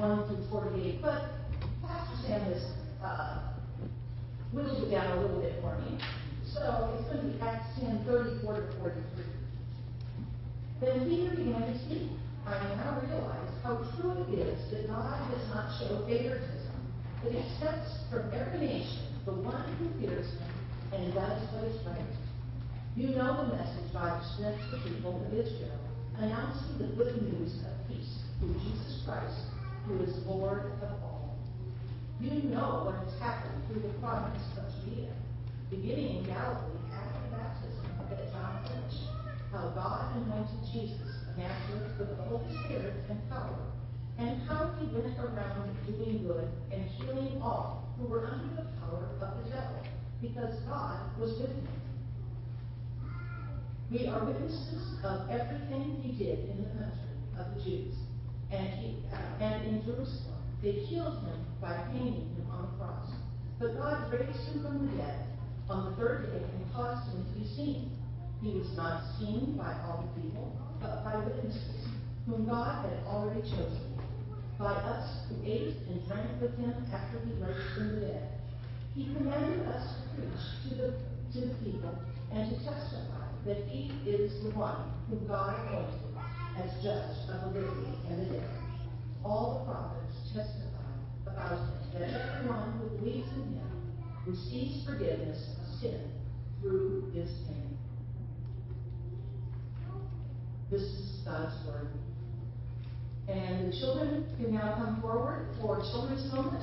One through 48, but Pastor Sam has uh, whittled it down a little bit for me. So it's going to be Acts 10, 34 to 43. Then Peter began to speak. I now realize how true it is that God does not show favoritism, but accepts from every nation the one who fears him and does what is right. You know the message God sent to the people of Israel, announcing the good news of peace through Jesus Christ, who is Lord of all. You know what has happened through the province of Judea, beginning in Galilee after the baptism that John preached, how God anointed Jesus of Nazareth with the Holy Spirit and power, and how he went around doing good and healing all who were under the power of the devil, because God was with him. We are witnesses of everything he did in the country of the Jews, and, he, uh, and in Jerusalem. They killed him by hanging him on the cross. But God raised him from the dead on the third day and caused him to be seen. He was not seen by all the people, but by witnesses, whom God had already chosen, by us who ate and drank with him after he raised from the dead. He commanded us to preach to the, to the people and to testify that he is the one whom God appointed as judge of the living and the dead. All the prophets testify about him that everyone who believes in him receives forgiveness of sin through his name. This is God's word. And the children can now come forward for children's moment.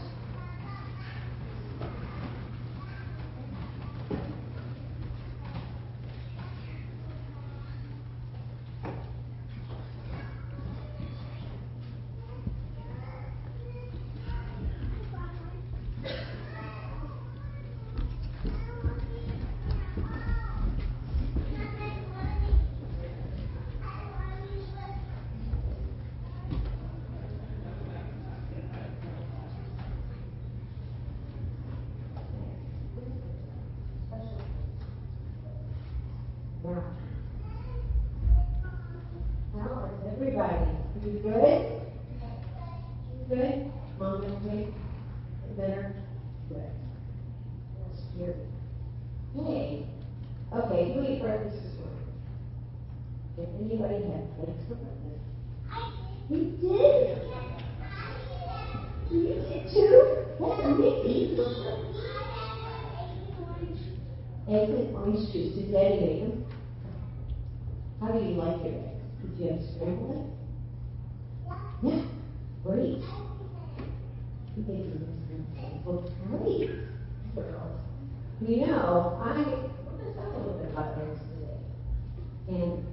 Now, now, everybody, you good? You good? Mom, you okay? Better? Good. Good. Hey, okay, who ate breakfast this morning? Did anybody have cakes for breakfast? You did? You did too? That's amazing. Eggs and orange juice. Did Daddy make them? How do you like your eggs? Did you have scrambled eggs? Yeah. Great. You gave them. Well, great. You know, I, to talk a little bit about eggs today. And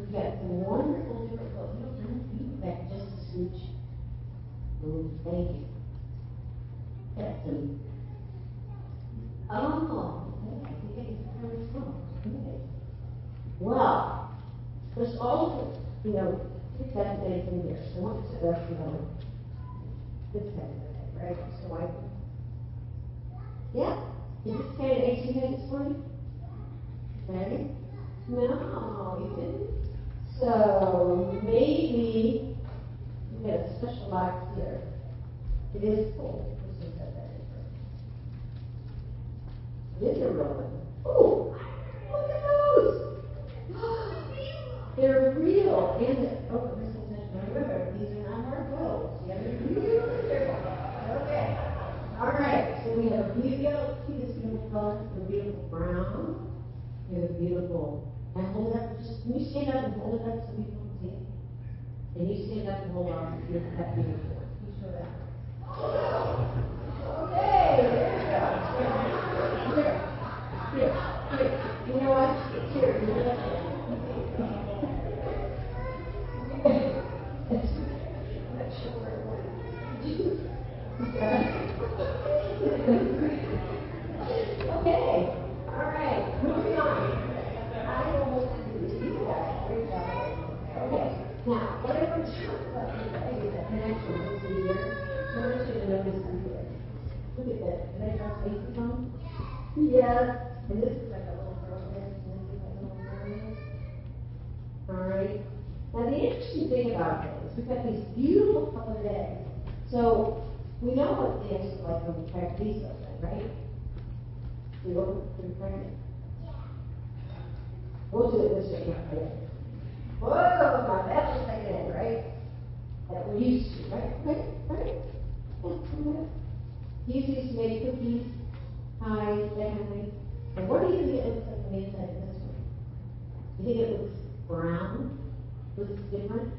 we've got some wonderful well, you know, kind of feed back just a smooch. Mm, thank you. Got some, oh, okay, it's. Okay. Well, there's all, you know, we've got things in here, so it, uh, you know, this of thing, right? So I, yeah, is this kind of eggs you had this morning? Ready? No, you didn't. So maybe we get a special box here. It is. It a real one. Oh, look at those. They're real. And, oh, this is, remember, these are not hard clothes. You have to be. Okay. All right. So we have a beautiful, beautiful the beautiful brown. We have beautiful, and hold it up, just, can you stand up and hold it up so people can see it? And you stand up and hold on to that beautiful. Can you show that? Okay, you. Here, here, here. You know what? Here, you know what? Okay, all right, moving on. I will you guys, great job. Okay, now, what I want to talk about today is the connection with the year. I want you to notice something. Look at that, can I draw faces on? Yes. All right. Now, the interesting thing about this, we've got these beautiful colored eggs. So, we know what the eggs look like when we crack these open, right? We open, crack it. We'll do it this way, right? Whoa, now that looks like an egg, right? That we're used to, right? Right? Right? Yeah, Use these to make cookies, that kind. And what do you think it looks like on the inside of this one? You think it looks brown? Looks different?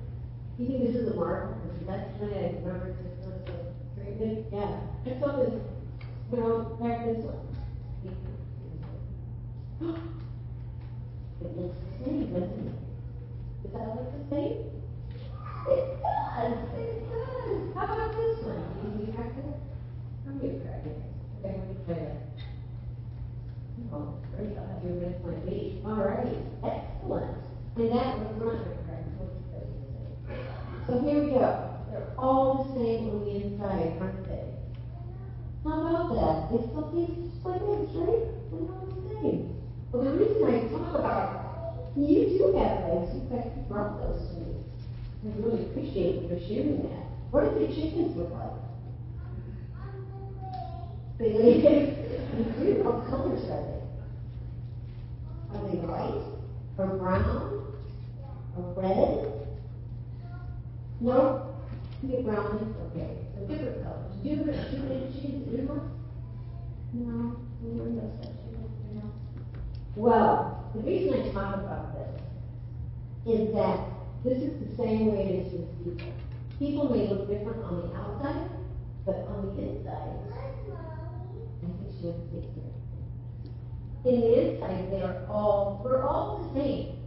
You think this is a marble? That's when I remember this was a big, yeah. Let's open, you know, crack this one. It looks the same, doesn't it? Does that look the same? It does, it does. How about this one? Can you crack it? I'm gonna crack it. Okay, let me try that. All right, excellent. And that was. So here we go. They're all the same on the inside, aren't they? How about that? It's something just like this, right? They're all the same. Well, the reason I talk about you do have legs. You guys brought those to me. I really appreciate you sharing that. What do the chickens look like? They live. What colors are they? Are they white or brown or red? No? You brown ones? Okay. So different colors. Do you have a chicken chickens blue ones? No. No one. No. Well, the reason I talk about this is that this is the same way it is with people. People may look different on the outside, but on the inside, I think she has to take care. In the inside, they are all, we're all the same.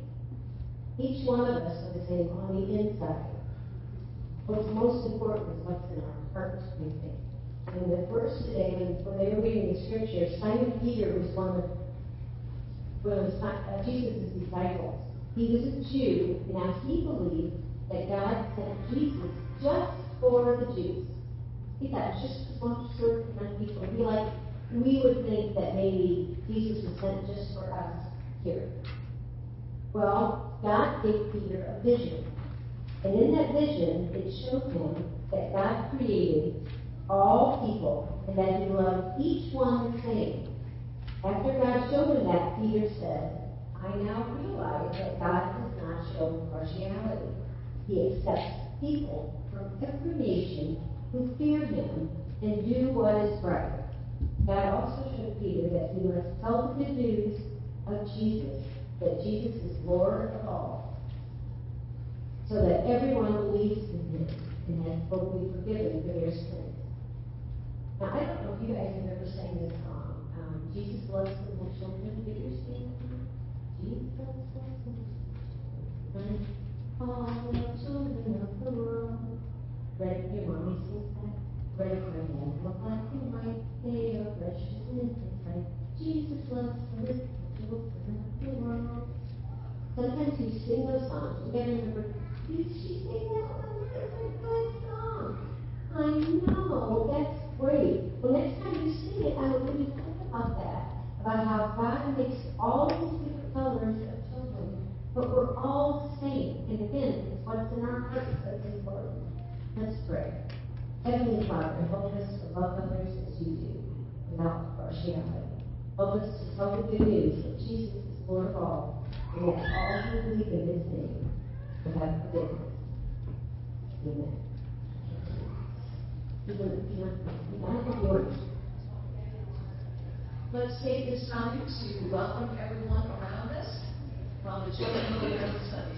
Each one of us are the same on the inside. What's most important is what's in our hearts, we think. And the verse today, when, they were reading the scripture, Simon Peter was one of was uh, Jesus' disciples. He was a Jew. And now he believed that God sent Jesus just for the Jews. He thought just long as serve enough people. He like we would think that maybe Jesus was sent just for us here. Well, God gave Peter a vision. And in that vision, it showed him that God created all people and that he loved each one the same. After God showed him that, Peter said, I now realize that God does not show partiality. He accepts people from every nation who fear him and do what is right. God also showed Peter that he must tell the good news of Jesus, that Jesus is Lord of all, so that everyone believes in him and has will be forgiven for their sins. Now, I don't know if you guys have ever sang this song. Um, Jesus loves little children. Did you sing? Jesus loves little children. All the children of the world. Ready, your mommy sings for them, look black and white. They are precious in his. Jesus loves the little children of the world. Sometimes you sing those songs. You gotta remember, did she sing that one? That's a good song. I know, that's great. Well, next time you sing it, I you to think about that. About how God makes all these different colors of children But we're all the same, and again, it's what's in our hearts that's important. Let's pray. Heavenly Father, help us to love others as you do, without partiality. Help us to tell the good news that Jesus is Lord of all, and that all who believe in his name will have forgiveness. Amen. Let's take this time to welcome everyone around us while the children go to Sunday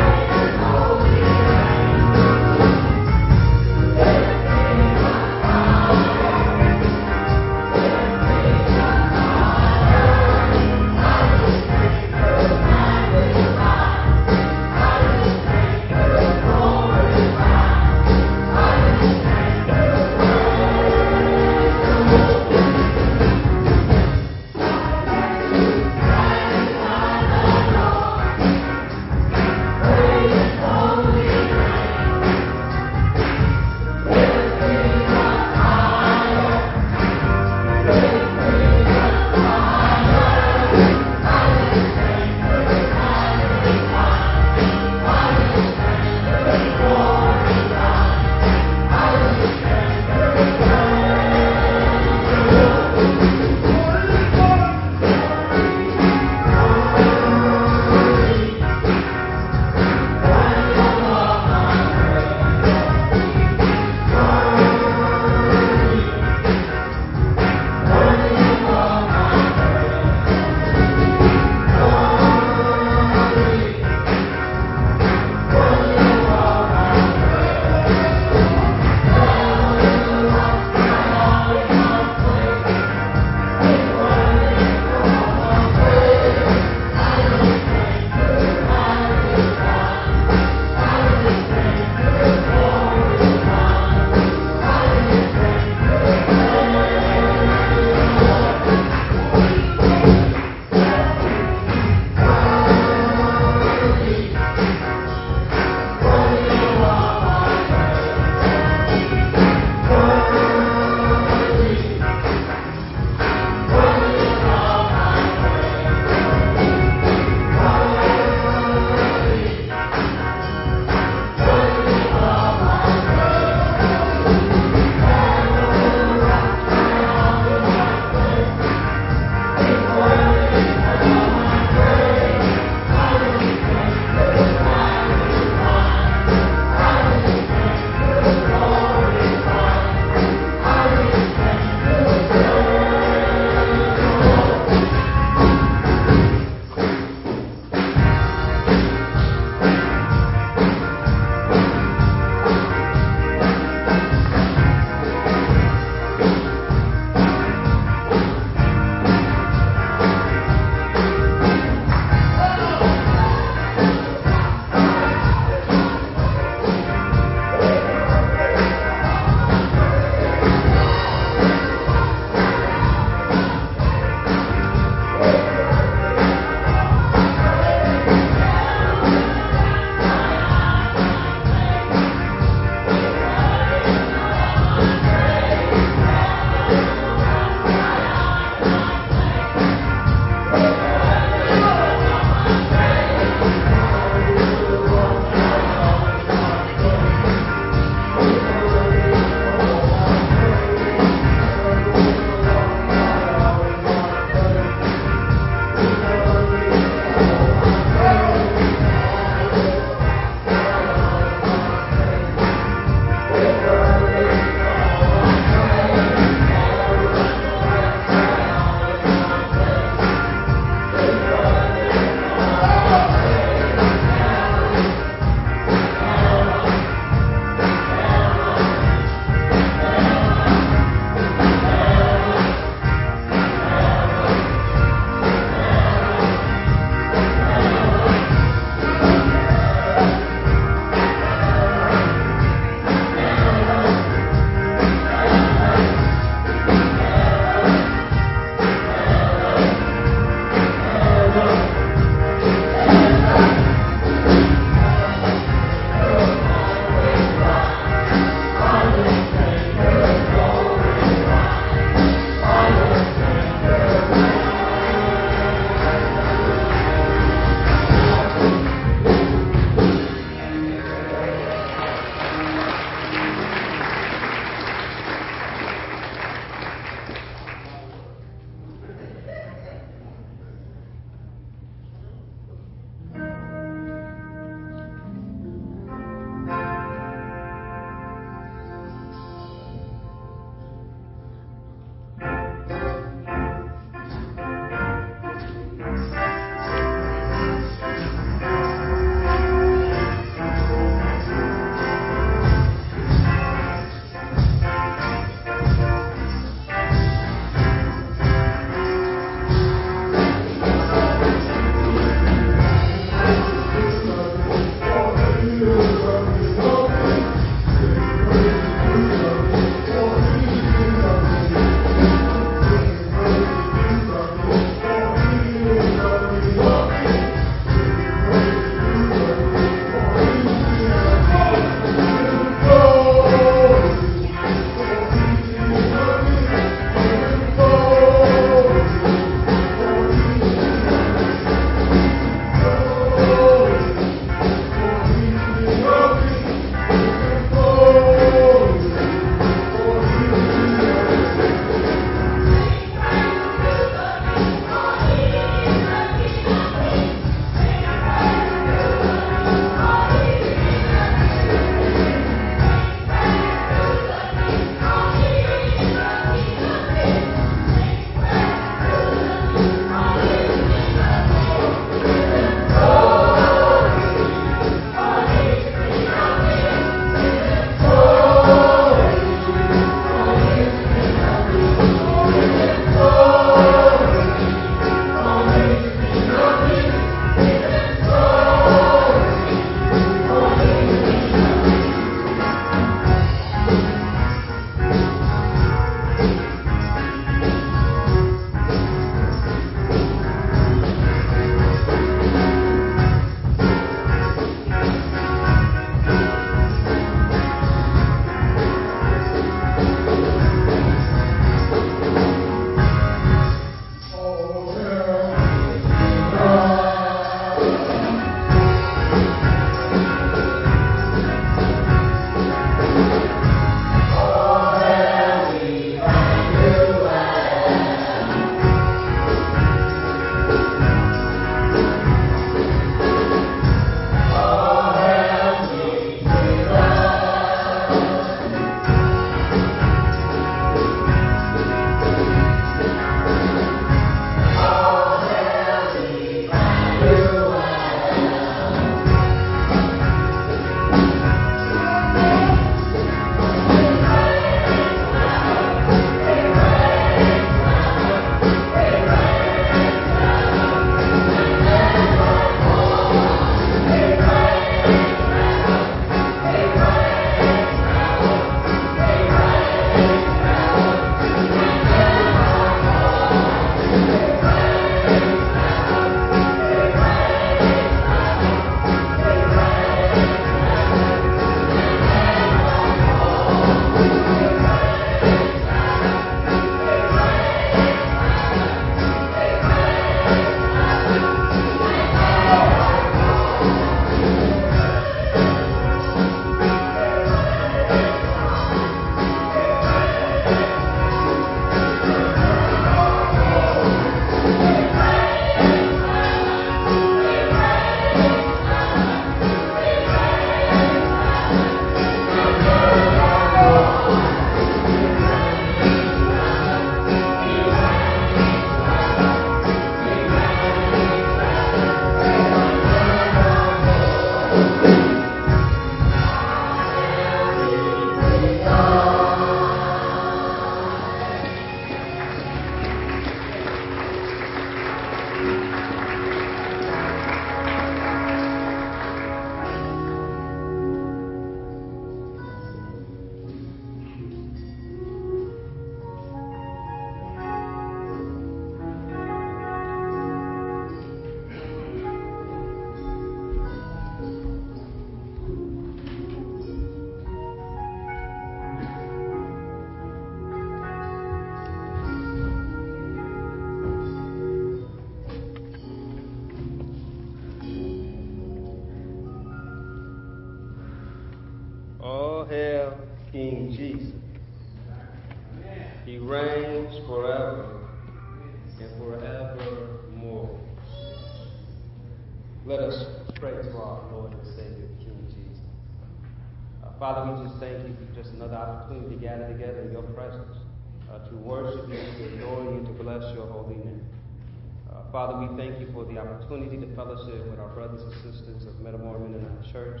Father, we thank you for the opportunity to fellowship with our brothers and sisters of Metamora our Church.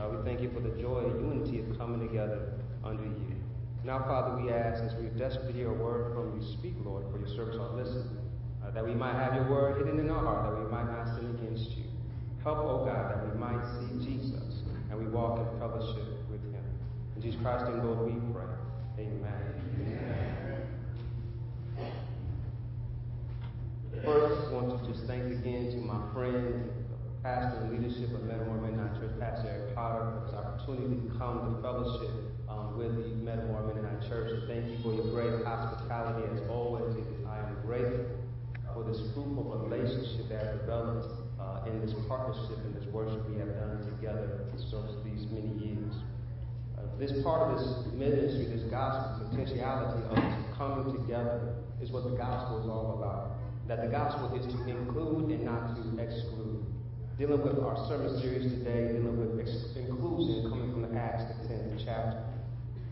Uh, we thank you for the joy and unity of coming together under you. Now, Father, we ask as we desperately hear a word from you, speak, Lord, for your servants are listening, uh, that we might have your word hidden in our heart, that we might not sin against you. Help, O oh God, that we might see Jesus and we walk in fellowship with him. In Jesus Christ and Lord, we pray. Amen. Amen. First, I want to just thank again to my friend, pastor and leadership of Metamora Mennonite Church, Pastor Eric Potter, for this opportunity to come to fellowship um, with the Metamora Mennonite Church. Thank you for your great hospitality as always. I am grateful for this fruitful relationship that developed uh, in this partnership and this worship we have done together for these many years. Uh, this part of this ministry, this gospel, potentiality of coming together is what the gospel is all about that the gospel is to include and not to exclude. Dealing with our sermon series today, dealing with ex- inclusion coming from the Acts, the 10th chapter.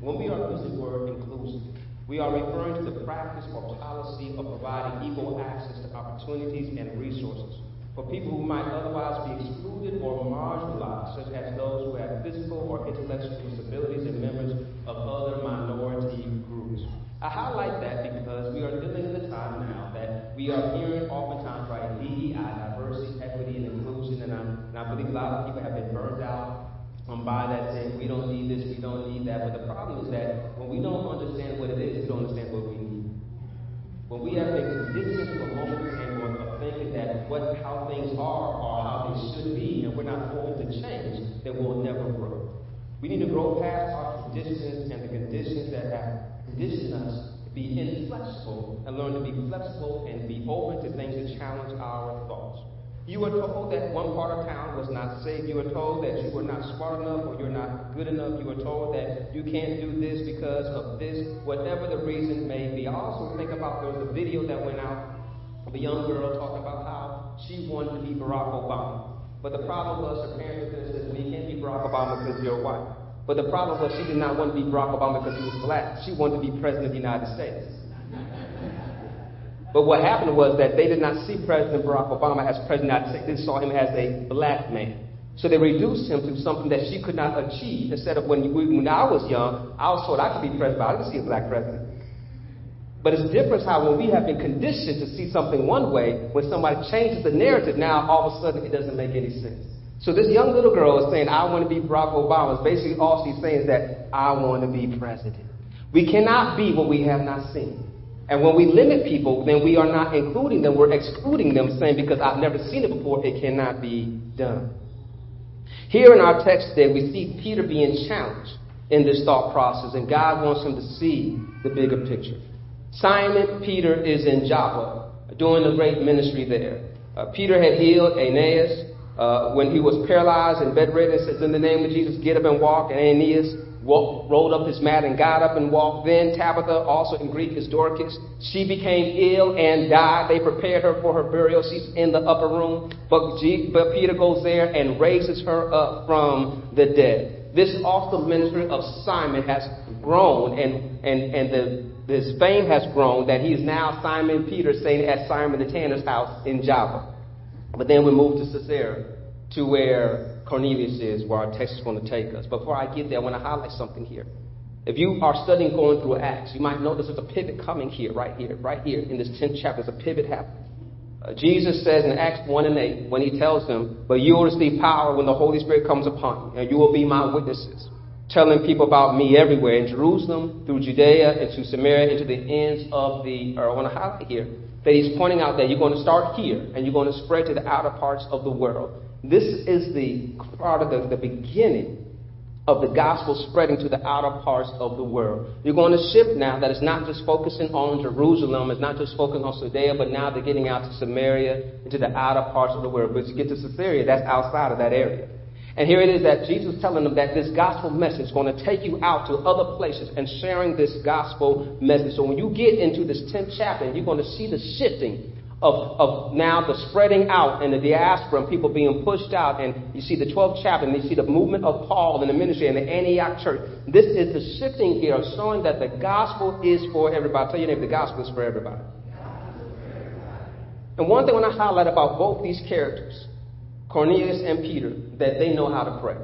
When we are using the word inclusive, we are referring to the practice or policy of providing equal access to opportunities and resources for people who might otherwise be excluded or marginalized, such as those who have physical or intellectual disabilities and members of other minority groups. I highlight that because we are hearing oftentimes, right, DEI, diversity, equity, and inclusion, and I, and I believe a lot of people have been burned out um, by that saying, we don't need this, we don't need that. But the problem is that when we don't understand what it is, we don't understand what we need. When we have been conditioned to a moment and of thinking that what how things are are how they should be, and we're not willing to change, then we'll never grow. We need to grow past our traditions and the conditions that have conditioned us be inflexible and learn to be flexible and be open to things that challenge our thoughts. You were told that one part of town was not safe. You were told that you were not smart enough or you're not good enough. You were told that you can't do this because of this, whatever the reason may be. I also think about there was a video that went out of a young girl talking about how she wanted to be Barack Obama. But the problem was her parents said, well, you can't be Barack Obama because you're white. But the problem was she did not want to be Barack Obama because he was black. She wanted to be president of the United States. But what happened was that they did not see President Barack Obama as president of the United States. They saw him as a black man. So they reduced him to something that she could not achieve. Instead of when, when I was young, I was told I could be president, but I didn't see a black president. But it's different how when we have been conditioned to see something one way, when somebody changes the narrative, now all of a sudden it doesn't make any sense. So this young little girl is saying, I want to be Barack Obama. It's basically all she's saying is that I want to be president. We cannot be what we have not seen. And when we limit people, then we are not including them, we're excluding them, saying, because I've never seen it before, it cannot be done. Here in our text today, we see Peter being challenged in this thought process, and God wants him to see the bigger picture. Simon Peter is in Joppa doing a great ministry there. Uh, Peter had healed Aeneas, uh, when he was paralyzed and bedridden, says, In the name of Jesus, get up and walk. And Aeneas rolled up his mat and got up and walked. Then Tabitha, also in Greek is Dorcas, she became ill and died. They prepared her for her burial. She's in the upper room. But, G, but Peter goes there and raises her up from the dead. This awesome ministry of Simon has grown, and, and, and the his fame has grown that he is now Simon Peter, saying at Simon the tanner's house in Joppa. But then we move to Caesarea, to where Cornelius is, where our text is going to take us. Before I get there, I want to highlight something here. If you are studying going through Acts, you might notice there's a pivot coming here, right here, right here in this 10th chapter. There's a pivot happening. Uh, Jesus says in Acts 1 and 8, when he tells them, But you will receive power when the Holy Spirit comes upon you, and you will be my witnesses, telling people about me everywhere in Jerusalem, through Judea, and to Samaria, and to the ends of the earth. I want to highlight here that he's pointing out that you're going to start here and you're going to spread to the outer parts of the world. This is the part of the, the beginning of the gospel spreading to the outer parts of the world. You're going to shift now that it's not just focusing on Jerusalem, it's not just focusing on Judea, but now they're getting out to Samaria, into the outer parts of the world. But you get to Caesarea, that's outside of that area. And here it is that Jesus telling them that this gospel message is going to take you out to other places and sharing this gospel message. So when you get into this 10th chapter, you're going to see the shifting of, of now the spreading out and the diaspora and people being pushed out. And you see the 12th chapter and you see the movement of Paul in the ministry and the Antioch church. This is the shifting here of showing that the gospel is for everybody. Tell your neighbor, the gospel is for everybody. And one thing I want to highlight about both these characters Cornelius and Peter that they know how to pray.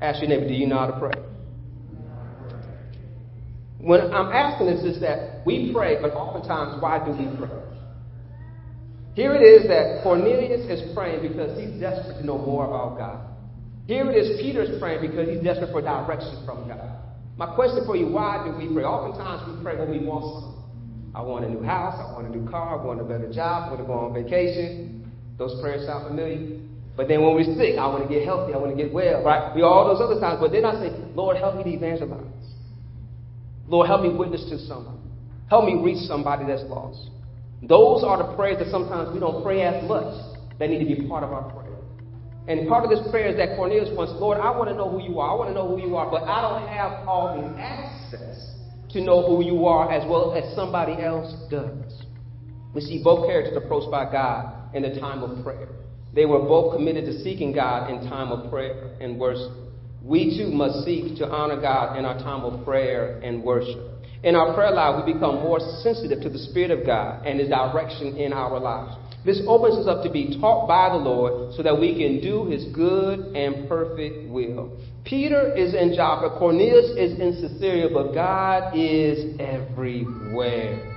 Ask your neighbor, do you know how to pray? When I'm asking this, is that we pray, but oftentimes, why do we pray? Here it is that Cornelius is praying because he's desperate to know more about God. Here it is Peter's praying because he's desperate for direction from God. My question for you, why do we pray? Oftentimes we pray when we want something. I want a new house, I want a new car, I want a better job, I want to go on vacation. Those prayers sound familiar? But then when we're sick, I want to get healthy, I want to get well, right? We all those other times. But then I say, Lord, help me to evangelize. Lord, help me witness to someone. Help me reach somebody that's lost. Those are the prayers that sometimes we don't pray as much. They need to be part of our prayer. And part of this prayer is that Cornelius wants, Lord, I want to know who you are. I want to know who you are, but I don't have all the access to know who you are as well as somebody else does. We see both characters approached by God in the time of prayer. They were both committed to seeking God in time of prayer and worship. We too must seek to honor God in our time of prayer and worship. In our prayer life, we become more sensitive to the Spirit of God and His direction in our lives. This opens us up to be taught by the Lord so that we can do His good and perfect will. Peter is in Joppa, Cornelius is in Caesarea, but God is everywhere.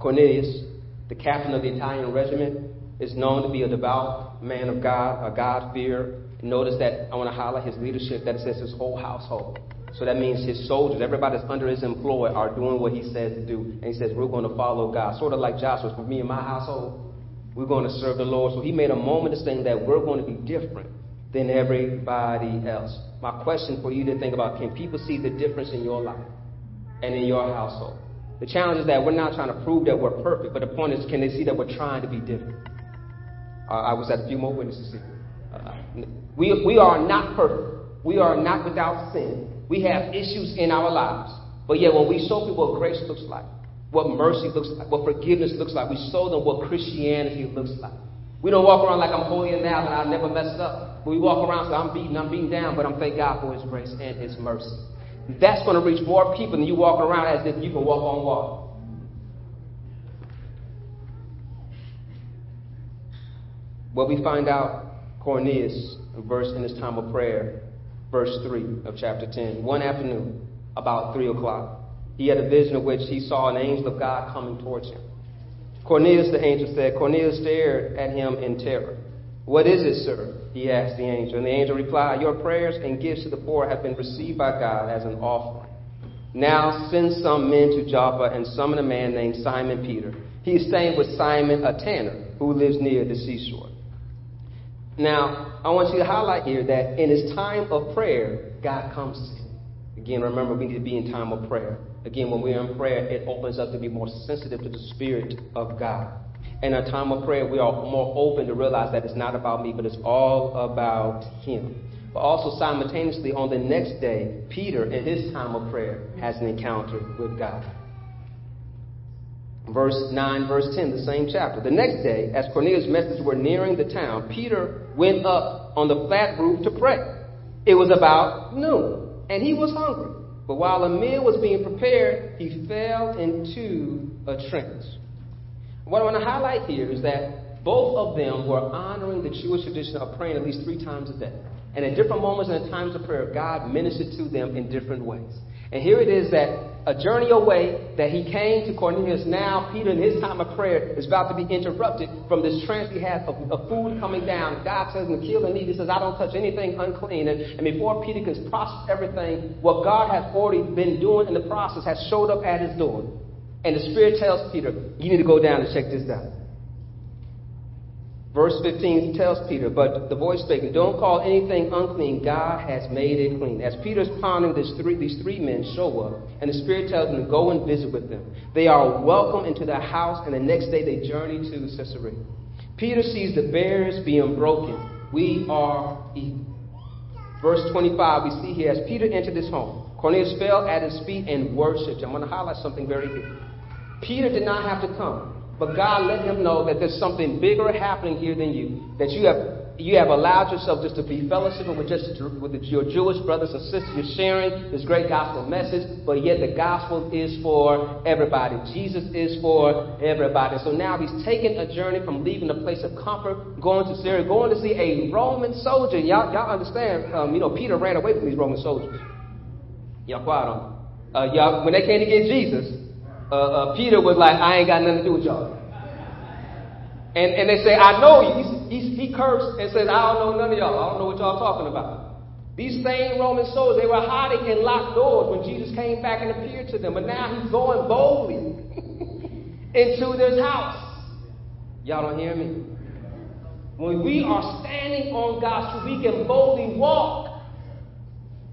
Cornelius, the captain of the Italian regiment, is known to be a devout man of God, a God-fearer. Notice that I want to highlight his leadership, that says his whole household. So that means his soldiers, everybody that's under his employ, are doing what he says to do. And he says, We're going to follow God. Sort of like Joshua, for me and my household, we're going to serve the Lord. So he made a moment of saying that we're going to be different than everybody else. My question for you to think about can people see the difference in your life and in your household? The challenge is that we're not trying to prove that we're perfect, but the point is, can they see that we're trying to be different? Uh, I was at a few more witnesses. Uh, we, we are not perfect. We are not without sin. We have issues in our lives. But yet, when we show people what grace looks like, what mercy looks like, what forgiveness looks like, we show them what Christianity looks like. We don't walk around like I'm holier now and I'll never messed up. But we walk around saying, I'm beaten, I'm beaten down, but I'm thank God for His grace and His mercy. That's going to reach more people than you walking around as if you can walk on water. Well, we find out Cornelius, verse in his time of prayer, verse 3 of chapter 10. One afternoon, about 3 o'clock, he had a vision of which he saw an angel of God coming towards him. Cornelius, the angel said, Cornelius stared at him in terror. What is it, sir? He asked the angel. And the angel replied, Your prayers and gifts to the poor have been received by God as an offering. Now send some men to Joppa and summon a man named Simon Peter. He is staying with Simon, a tanner, who lives near the seashore. Now, I want you to highlight here that in his time of prayer, God comes to him. Again, remember, we need to be in time of prayer. Again, when we're in prayer, it opens up to be more sensitive to the Spirit of God. In a time of prayer, we are more open to realize that it's not about me, but it's all about Him. But also, simultaneously, on the next day, Peter, in his time of prayer, has an encounter with God. Verse 9, verse 10, the same chapter. The next day, as Cornelius' messengers were nearing the town, Peter went up on the flat roof to pray. It was about noon, and he was hungry. But while a meal was being prepared, he fell into a trance. What I want to highlight here is that both of them were honoring the Jewish tradition of praying at least three times a day. And at different moments and times of prayer, God ministered to them in different ways. And here it is that a journey away that he came to Cornelius. Now, Peter, in his time of prayer, is about to be interrupted from this trance he has of, of food coming down. God says, kill and eat. He says, I don't touch anything unclean. And, and before Peter can process everything, what God has already been doing in the process has showed up at his door. And the Spirit tells Peter, You need to go down and check this out. Verse 15 tells Peter, But the voice spake, Don't call anything unclean, God has made it clean. As Peter's pondering, three, these three men show up, and the Spirit tells him to go and visit with them. They are welcome into their house, and the next day they journey to Caesarea. Peter sees the barriers being broken, We are equal. Verse 25, we see here, as Peter entered his home, Cornelius fell at his feet and worshiped. I'm going to highlight something very here. Peter did not have to come, but God let him know that there's something bigger happening here than you, that you have you have allowed yourself just to be fellowshipping with just with your Jewish brothers and sisters. You're sharing this great gospel message, but yet the gospel is for everybody. Jesus is for everybody. So now he's taking a journey from leaving a place of comfort, going to Caesarea, going to see a Roman soldier. Y'all, y'all understand? Um, you know, Peter ran away from these Roman soldiers. Y'all quiet on. Uh, y'all, when they came to get Jesus, uh, uh, Peter was like, "I ain't got nothing to do with y'all." And, and they say, I know he, he cursed and says, I don't know none of y'all. I don't know what y'all talking about. These same Roman soldiers, they were hiding in locked doors when Jesus came back and appeared to them. But now he's going boldly into this house. Y'all don't hear me? When we are standing on God's truth, we can boldly walk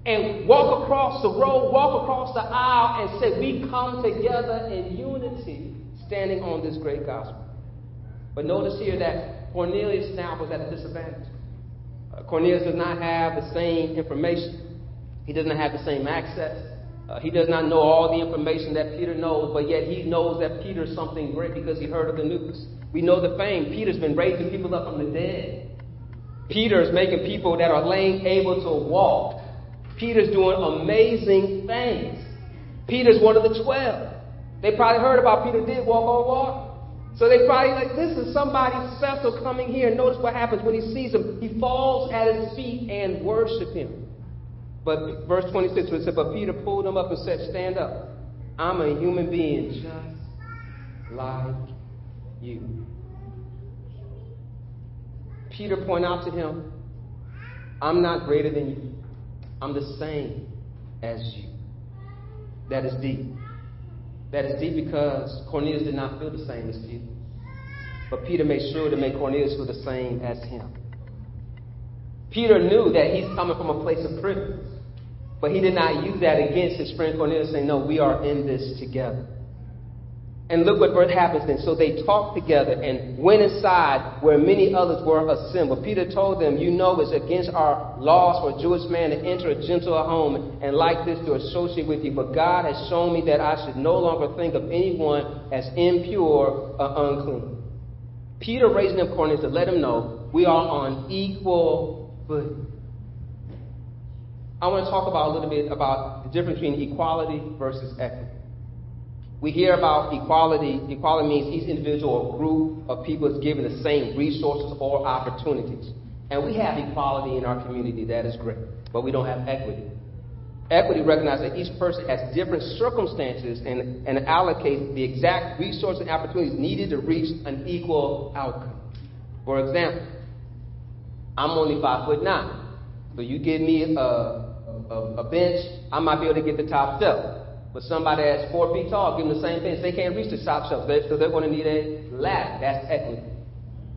and walk across the road, walk across the aisle, and say, We come together in unity, standing on this great gospel. But notice here that Cornelius now was at a disadvantage. Uh, Cornelius does not have the same information, he doesn't have the same access. Uh, he does not know all the information that Peter knows, but yet he knows that Peter's something great because he heard of the news. We know the fame. Peter's been raising people up from the dead. Peter's making people that are lame able to walk. Peter's doing amazing things. Peter's one of the twelve. They probably heard about Peter did walk on water. So they probably like, this is somebody special coming here. Notice what happens when he sees him. He falls at his feet and worship him. But verse 26 it said, But Peter pulled him up and said, Stand up. I'm a human being just like you. Peter pointed out to him, I'm not greater than you. I'm the same as you. That is deep. That is deep because Cornelius did not feel the same as Peter. But Peter made sure to make Cornelius feel the same as him. Peter knew that he's coming from a place of privilege. But he did not use that against his friend Cornelius, saying, No, we are in this together. And look what happens then. So they talked together and went inside where many others were assembled. Peter told them, You know it's against our laws for a Jewish man to enter a Gentile home and like this to associate with you. But God has shown me that I should no longer think of anyone as impure or unclean. Peter raising up Cornelius to let him know we are on equal footing. I want to talk about a little bit about the difference between equality versus equity. We hear about equality. Equality means each individual or group of people is given the same resources or opportunities. And we have equality in our community. That is great. But we don't have equity. Equity recognizes that each person has different circumstances and, and allocates the exact resources and opportunities needed to reach an equal outcome. For example, I'm only five foot nine. So you give me a, a, a bench, I might be able to get the top shelf. But somebody that's four feet tall, give them the same bench. They can't reach the top shelf, so they're going to need a ladder. That's equity.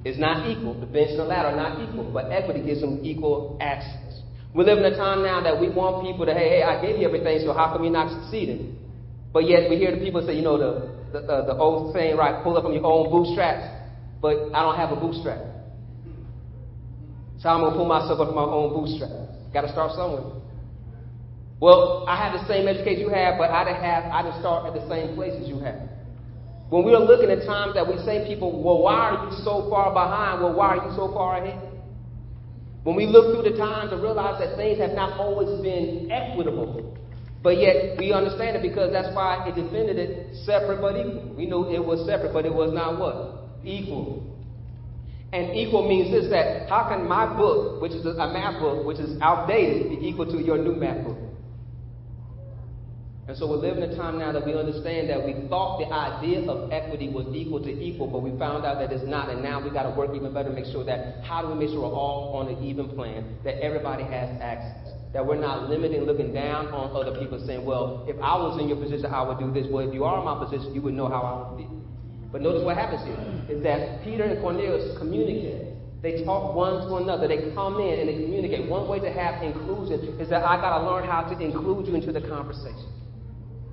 It's not equal. The bench and the ladder are not equal, but equity gives them equal access. We live in a time now that we want people to, hey, hey, I gave you everything, so how come you're not succeeding? But yet we hear the people say, you know, the, the, the old saying, right, pull up on your own bootstraps, but I don't have a bootstrap. So I'm going to pull myself up on my own bootstraps. Got to start somewhere. Well, I have the same education you have, but I didn't have I didn't start at the same place as you have. When we are looking at times that we say people, well, why are you so far behind? Well, why are you so far ahead? When we look through the times and realize that things have not always been equitable, but yet we understand it because that's why it defended it separate but equal. We know it was separate, but it was not what? Equal. And equal means this that how can my book, which is a math book, which is outdated, be equal to your new math book? And so we're living in a time now that we understand that we thought the idea of equity was equal to equal, but we found out that it's not. And now we got to work even better to make sure that how do we make sure we're all on an even plan, that everybody has access, that we're not limiting, looking down on other people, saying, well, if I was in your position, I would do this. Well, if you are in my position, you would know how I would be. But notice what happens here is that Peter and Cornelius communicate. They talk one to another. They come in and they communicate. One way to have inclusion is that I got to learn how to include you into the conversation.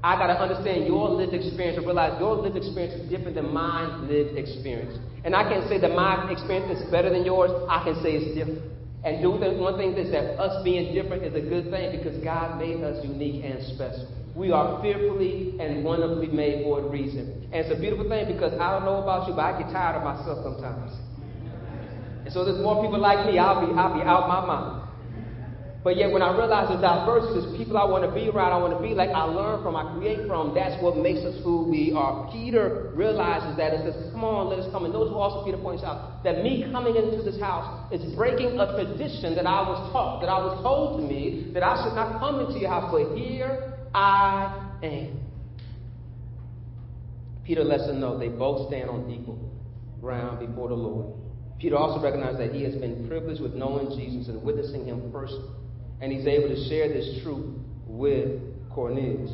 I got to understand your lived experience and realize your lived experience is different than my lived experience. And I can't say that my experience is better than yours. I can say it's different. And do the, one thing is that us being different is a good thing because God made us unique and special. We are fearfully and wonderfully made for a reason. And it's a beautiful thing because I don't know about you, but I get tired of myself sometimes. And so there's more people like me, I'll be, I'll be out my mind. But yet, when I realize the diversity, people I want to be around, I want to be like, I learn from, I create from. That's what makes us who we are. Peter realizes that and says, Come on, let us come. And those who also, Peter points out, that me coming into this house is breaking a tradition that I was taught, that I was told to me, that I should not come into your house, but here I am. Peter lets them know they both stand on equal ground before the Lord. Peter also recognized that he has been privileged with knowing Jesus and witnessing him personally and he's able to share this truth with Cornelius.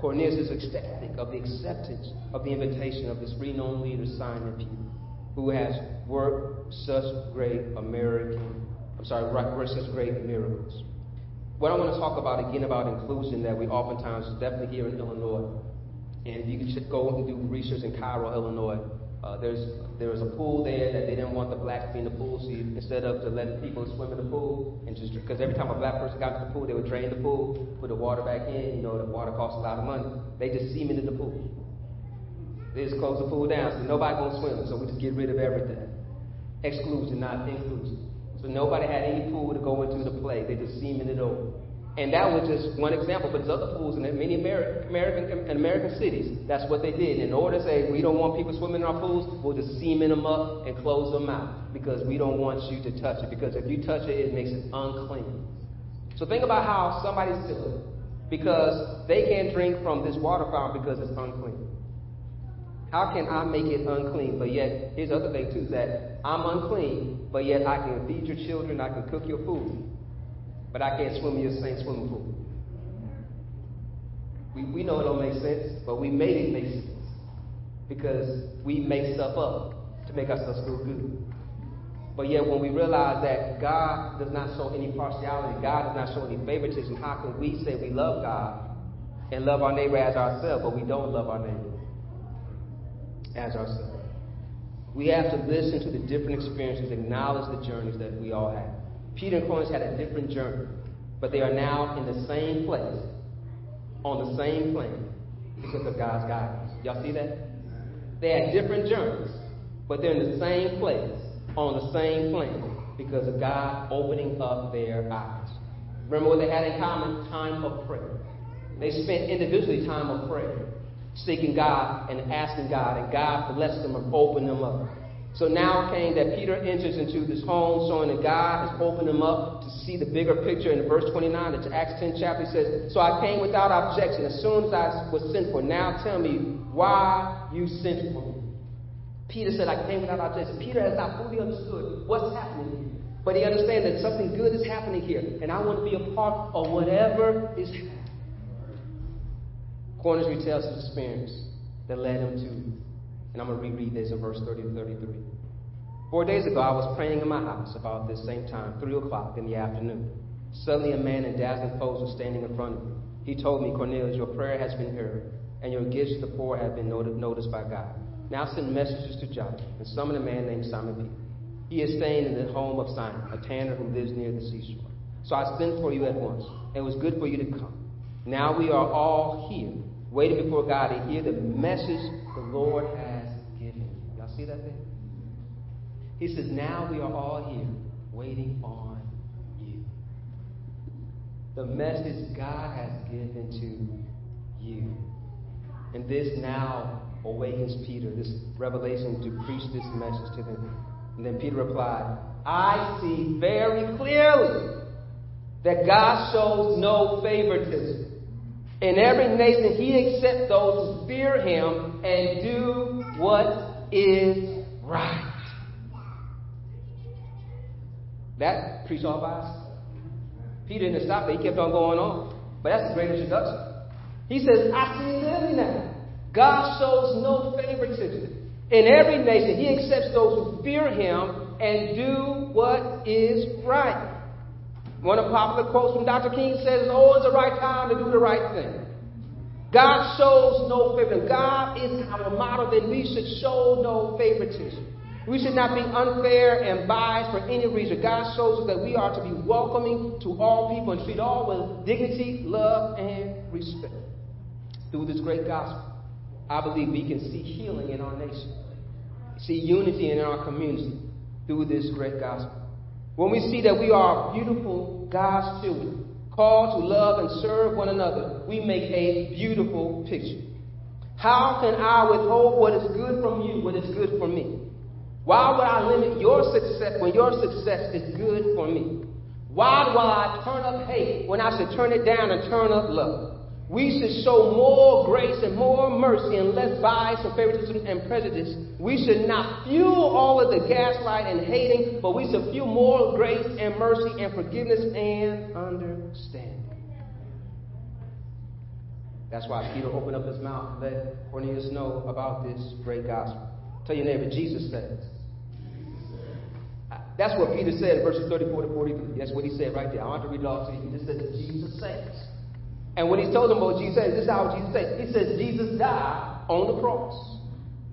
Cornelius is ecstatic of the acceptance of the invitation of this renowned leader, Simon Peter, who has worked such great American, I'm sorry, worked such great miracles. What I want to talk about again about inclusion that we oftentimes, definitely here in Illinois, and you can go and do research in Cairo, Illinois, uh, there's there was a pool there that they didn't want the blacks to be in the pool, so instead of to let people swim in the pool and just because every time a black person got to the pool, they would drain the pool, put the water back in. You know, the water costs a lot of money. They just cemented the pool. They just closed the pool down, so nobody gonna swim. So we just get rid of everything. Exclusion, not inclusion. So nobody had any pool to go into to play. They just cemented it over. And that was just one example, but there's other pools in many American, American, American cities. That's what they did. In order to say we don't want people swimming in our pools, we'll just cement them up and close them out because we don't want you to touch it. Because if you touch it, it makes it unclean. So think about how somebody's feeling because they can't drink from this water fountain because it's unclean. How can I make it unclean? But yet, here's the other thing too: is that I'm unclean, but yet I can feed your children, I can cook your food but I can't swim in your same swimming pool. We, we know it don't make sense, but we made it make sense because we make stuff up to make ourselves feel good. But yet, when we realize that God does not show any partiality, God does not show any favoritism, how can we say we love God and love our neighbor as ourselves, but we don't love our neighbor as ourselves? We have to listen to the different experiences, acknowledge the journeys that we all have. Peter and Cornelius had a different journey, but they are now in the same place, on the same plane, because of God's guidance. Y'all see that? They had different journeys, but they're in the same place, on the same plane, because of God opening up their eyes. Remember what they had in common? Time of prayer. They spent individually time of prayer, seeking God and asking God, and God blessed them and opened them up. So now came that Peter enters into this home, showing that God has opened him up to see the bigger picture. In verse 29, it's Acts 10 chapter, he says, So I came without objection as soon as I was sent for. Now tell me why you sent for me. Peter said, I came without objection. Peter has not fully understood what's happening here. But he understands that something good is happening here, and I want to be a part of whatever is happening. Cornelius retells his experience that led him to and I'm going to reread this in verse 30 to 33. Four days ago, I was praying in my house about this same time, 3 o'clock in the afternoon. Suddenly, a man in dazzling clothes was standing in front of me. He told me, Cornelius, your prayer has been heard, and your gifts to the poor have been noticed by God. Now send messages to Joppa and summon a man named Simon Peter. He is staying in the home of Simon, a tanner who lives near the seashore. So I sent for you at once. It was good for you to come. Now we are all here, waiting before God to hear the message the Lord has See that thing? He says, Now we are all here waiting on you. The message God has given to you. And this now awakens Peter, this revelation to preach this message to them. And then Peter replied, I see very clearly that God shows no favoritism. In every nation, he accepts those who fear him and do what is right. That preached by us. Peter didn't stop it. He kept on going on. But that's a great introduction. He says, I see clearly now. God shows no favoritism. In every nation, He accepts those who fear Him and do what is right. One of the popular quotes from Dr. King says, "Oh, it's the right time to do the right thing." God shows no favoritism. God is our model, then we should show no favoritism. We should not be unfair and biased for any reason. God shows us that we are to be welcoming to all people and treat all with dignity, love, and respect. Through this great gospel, I believe we can see healing in our nation, see unity in our community through this great gospel. When we see that we are beautiful God's children, called to love and serve one another, we make a beautiful picture. How can I withhold what is good from you, what is good for me? Why would I limit your success when your success is good for me? Why do I turn up hate when I should turn it down and turn up love? We should show more grace and more mercy and less bias and favoritism and prejudice. We should not fuel all of the gaslight and hating, but we should fuel more grace and mercy and forgiveness and understanding. That's why Peter opened up his mouth and let Cornelius know about this great gospel. Tell your neighbor, Jesus says. That's what Peter said in verses 34 to 43. That's what he said right there. I want to read it all to you. He just said, Jesus says. And when he's told them Jesus said, this is how Jesus said. He says, Jesus died on the cross.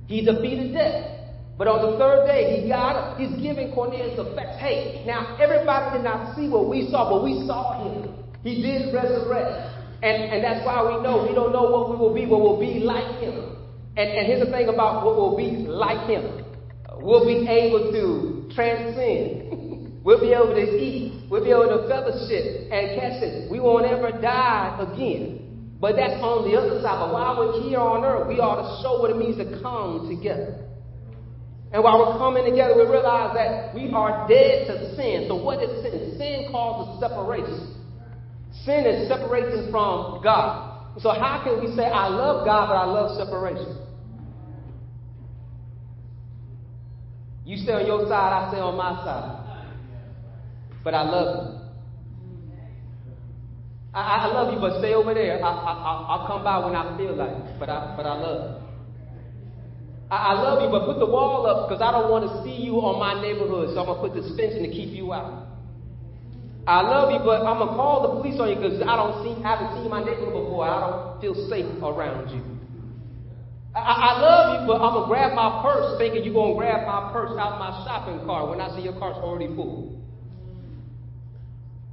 He defeated death. But on the third day, he got up. He's giving Cornelius the facts. Hey, now everybody did not see what we saw, but we saw him. He did resurrect. And, and that's why we know we don't know what we will be, but we'll be like him. And, and here's the thing about what we'll be like him. We'll be able to transcend. we'll be able to eat. We'll be able to fellowship and catch it. We won't ever die again. But that's on the other side. But while we're here on earth, we ought to show what it means to come together. And while we're coming together, we realize that we are dead to sin. So what is sin? Sin causes separation. Sin is separation from God. So how can we say I love God but I love separation? You stay on your side, I stay on my side. But I love you. I, I love you, but stay over there. I, I, I'll come by when I feel like it, but I, but I love you. I, I love you, but put the wall up because I don't want to see you on my neighborhood, so I'm going to put this fence in to keep you out. I love you, but I'm going to call the police on you because I don't see, I haven't seen my neighborhood before. I don't feel safe around you. I, I love you, but I'm going to grab my purse thinking you're going to grab my purse out my shopping cart when I see your cart's already full.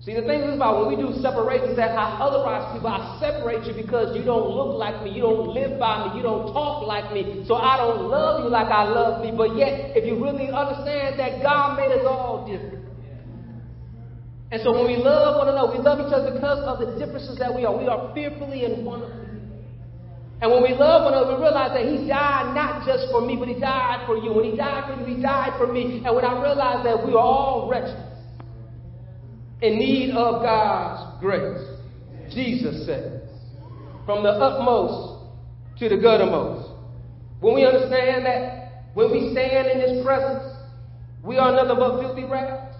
See, the thing is about when we do separations that I otherwise people, I separate you because you don't look like me, you don't live by me, you don't talk like me, so I don't love you like I love me. But yet, if you really understand that God made us all different. And so when we love one another, we love each other because of the differences that we are. We are fearfully and wonderfully. And when we love one another, we realize that He died not just for me, but He died for you. When He died for you, He died for me. And when I realize that we are all wretched, in need of God's grace. Jesus says, from the utmost to the guttermost. When we understand that when we stand in His presence, we are nothing but filthy rags.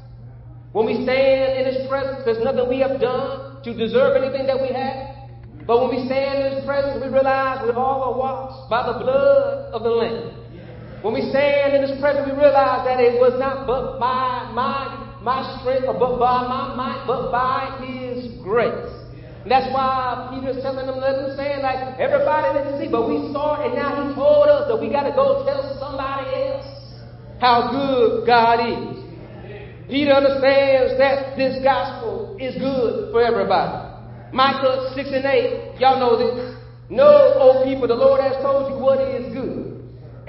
When we stand in His presence, there's nothing we have done to deserve anything that we have. But when we stand in His presence, we realize we all are washed by the blood of the Lamb. When we stand in His presence, we realize that it was not but by my my strength, but by my might, but by His grace. And that's why Peter's telling them, let them saying, like, everybody didn't see, but we saw it, and now He told us that we got to go tell somebody else how good God is. Peter understands that this gospel is good for everybody. Micah 6 and 8, y'all know this. Know, O people, the Lord has told you what is good.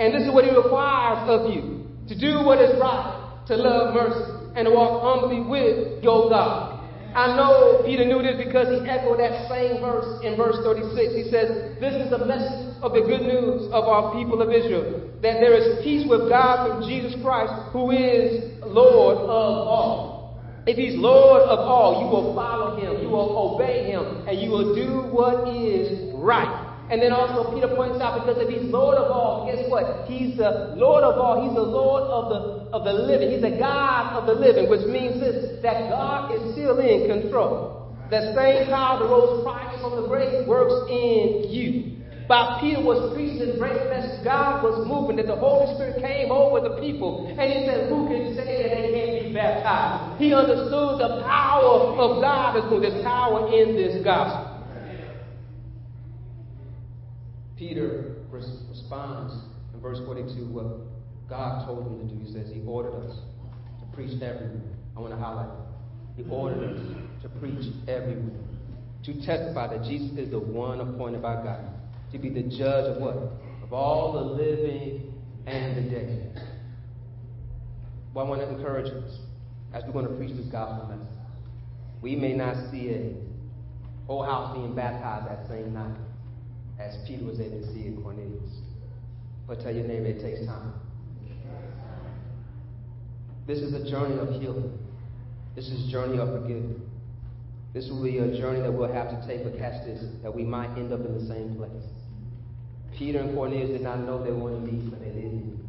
And this is what He requires of you to do what is right, to love mercy, and walk humbly with your God. I know Peter knew this because he echoed that same verse in verse 36. He says, This is the message of the good news of our people of Israel that there is peace with God through Jesus Christ, who is Lord of all. If he's Lord of all, you will follow him, you will obey him, and you will do what is right. And then also Peter points out because if he's Lord of all, guess what? He's the Lord of all. He's the Lord of the of the living. He's the God of the living, which means this that God is still in control. That same power that rose Christ from the grave works in you. While Peter was preaching the great message, God was moving, that the Holy Spirit came over the people. And he said, Who can say that they can't be baptized? He understood the power of God is moving. There's power in this gospel. Peter res- responds in verse 42 what God told him to do. He says he ordered us to preach everywhere. I want to highlight that. He ordered us to preach everywhere. To testify that Jesus is the one appointed by God to be the judge of what? Of all the living and the dead. Well, I want to encourage us as we're going to preach this gospel message. We may not see a whole house being baptized that same night as Peter was able to see in Cornelius. But tell your neighbor it takes time. This is a journey of healing. This is a journey of forgiveness. This will be a journey that we'll have to take, but catch this, that we might end up in the same place. Peter and Cornelius did not know they were to meet, but they did.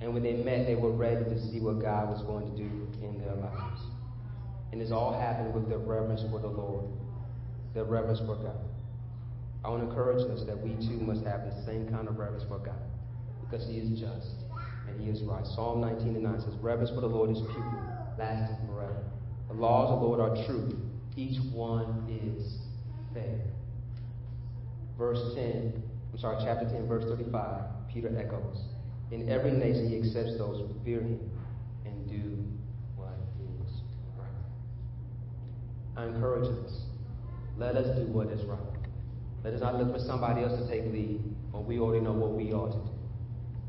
And when they met, they were ready to see what God was going to do in their lives. And this all happened with their reverence for the Lord, their reverence for God. I want to encourage us that we too must have the same kind of reverence for God because He is just and He is right. Psalm 19 and 9 says, Reverence for the Lord is pure, lasting forever. The laws of the Lord are true, each one is fair. Verse 10, I'm sorry, chapter 10, verse 35, Peter echoes. In every nation he accepts those who fear him and do what is right. I encourage us. Let us do what is right. Let us not look for somebody else to take lead when we already know what we ought to do.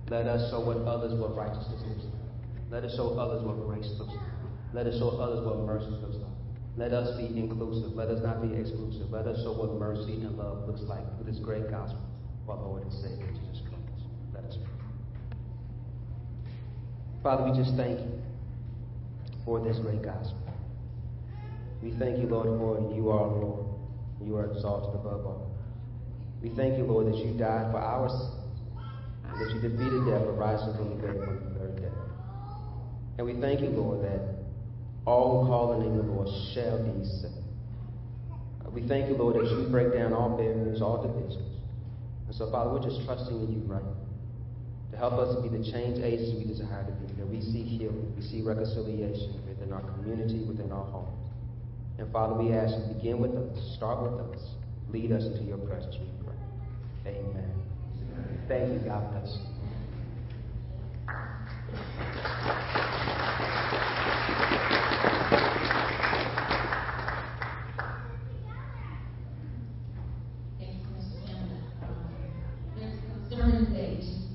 Let us show what others what righteousness looks like. Let us show others what grace looks like. Let us show others what mercy looks like. Let us be inclusive. Let us not be exclusive. Let us show what mercy and love looks like through this great gospel of our Lord and Savior Jesus Christ. Let us pray. Father, we just thank you for this great gospel. We thank you, Lord, for you are Lord. You are exalted above all. We thank you, Lord, that you died for our sins, that you defeated death by rising from the grave on the third day. And we thank you, Lord, that all who call the name of the Lord shall be saved. Uh, We thank you, Lord, that you break down all barriers, all divisions. And so, Father, we're just trusting in you right now to help us be the change agents we desire to be, that we see healing, we see reconciliation within our community, within our homes. And Father, we ask you, begin with us, start with us, lead us into your presence, Amen. Thank you. God bless you. Thank you, Mr. Chairman. Um, There's concerns that just,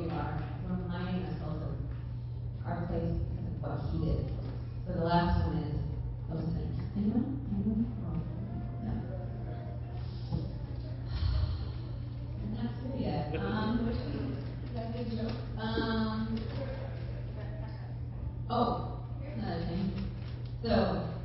we are. Reminding our place because what He did. So the last one is those things. No. Not yet. Um, um, oh, another thing. So.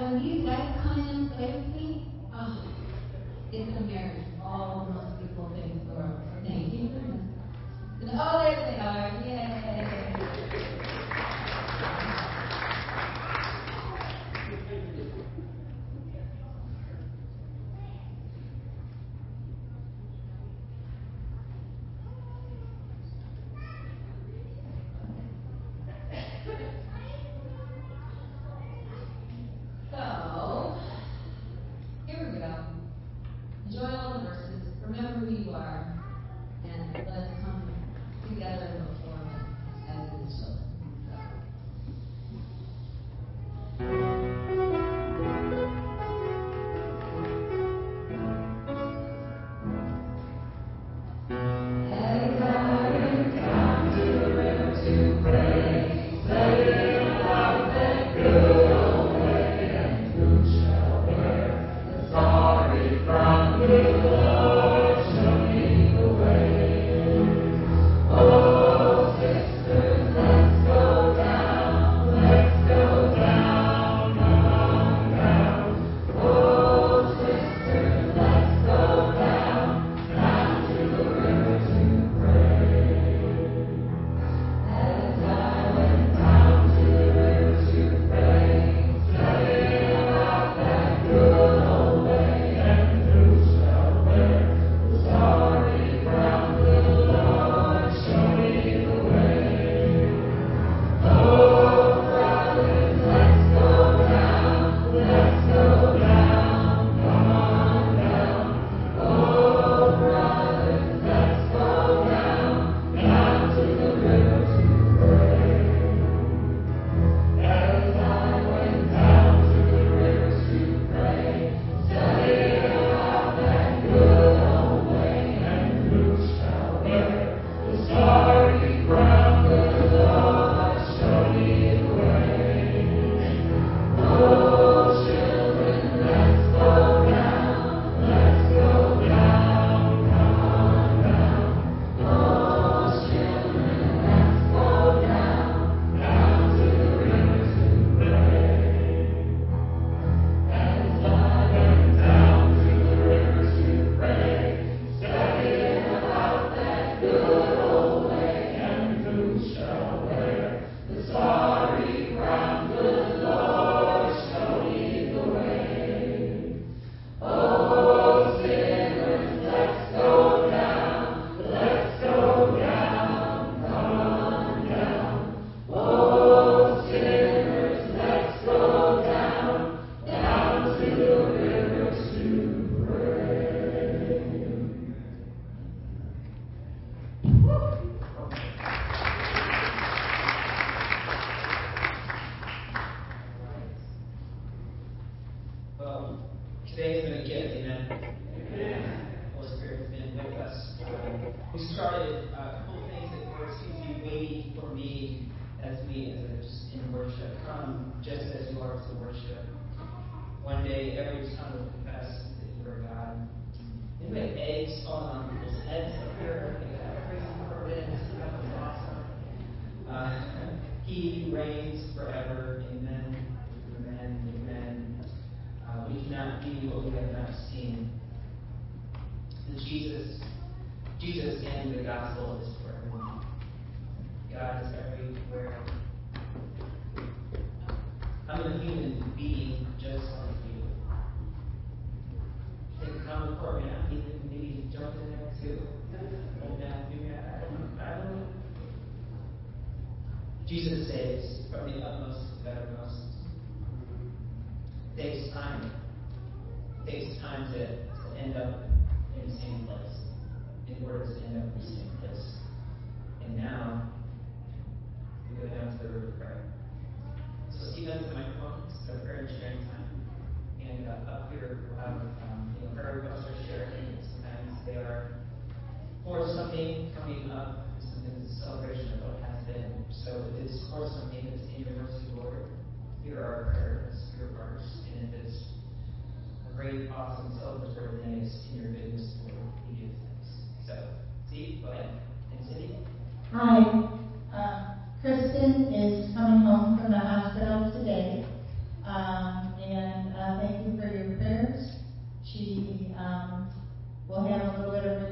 when you guys come in, everything, oh, it's a marriage Oh. month. up here um, um, you know, very much are sharing. Sometimes they are for something coming up, something a celebration of what has been. So if it's for something that's in your mercy, Lord, hear our prayers. And if it's a great, awesome celebratory thing, it's in your goodness, Lord, we give thanks. So, Steve, go ahead. And Cindy? Hi. Uh, Kristen is coming home from the hospital today. Um, she um, will have a little bit of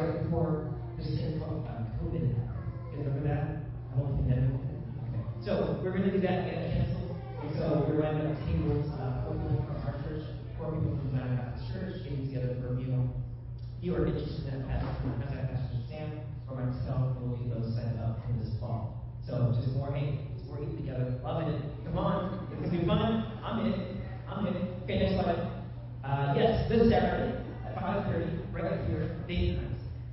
right before this thing called uh, um, COVID happened. You remember that? I don't think that. Okay. So we're going to do that and cancel. And so we're going to have tables, uh, hopefully from our church, four people from Zion Baptist Church getting together for a meal. If you are interested in that, contact Pastor Sam or myself, and we'll get those set up for this fall. So just more hang, just more eating together. Loving it. Come on, it's gonna be fun. I'm in it. I'm in it. Okay, next slide. Uh, yes, this Saturday at 5:30, right here, daytime.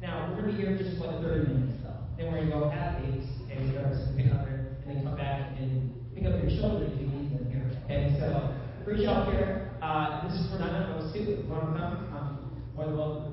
Now, we're going to be here just like 30 minutes, though. Then we're going to go have eggs and we grab some pick up there, and then come back and pick up your children if you need them here, okay? So, for y'all here. Uh, this is Fernando 902. If you want to come, um, more than welcome.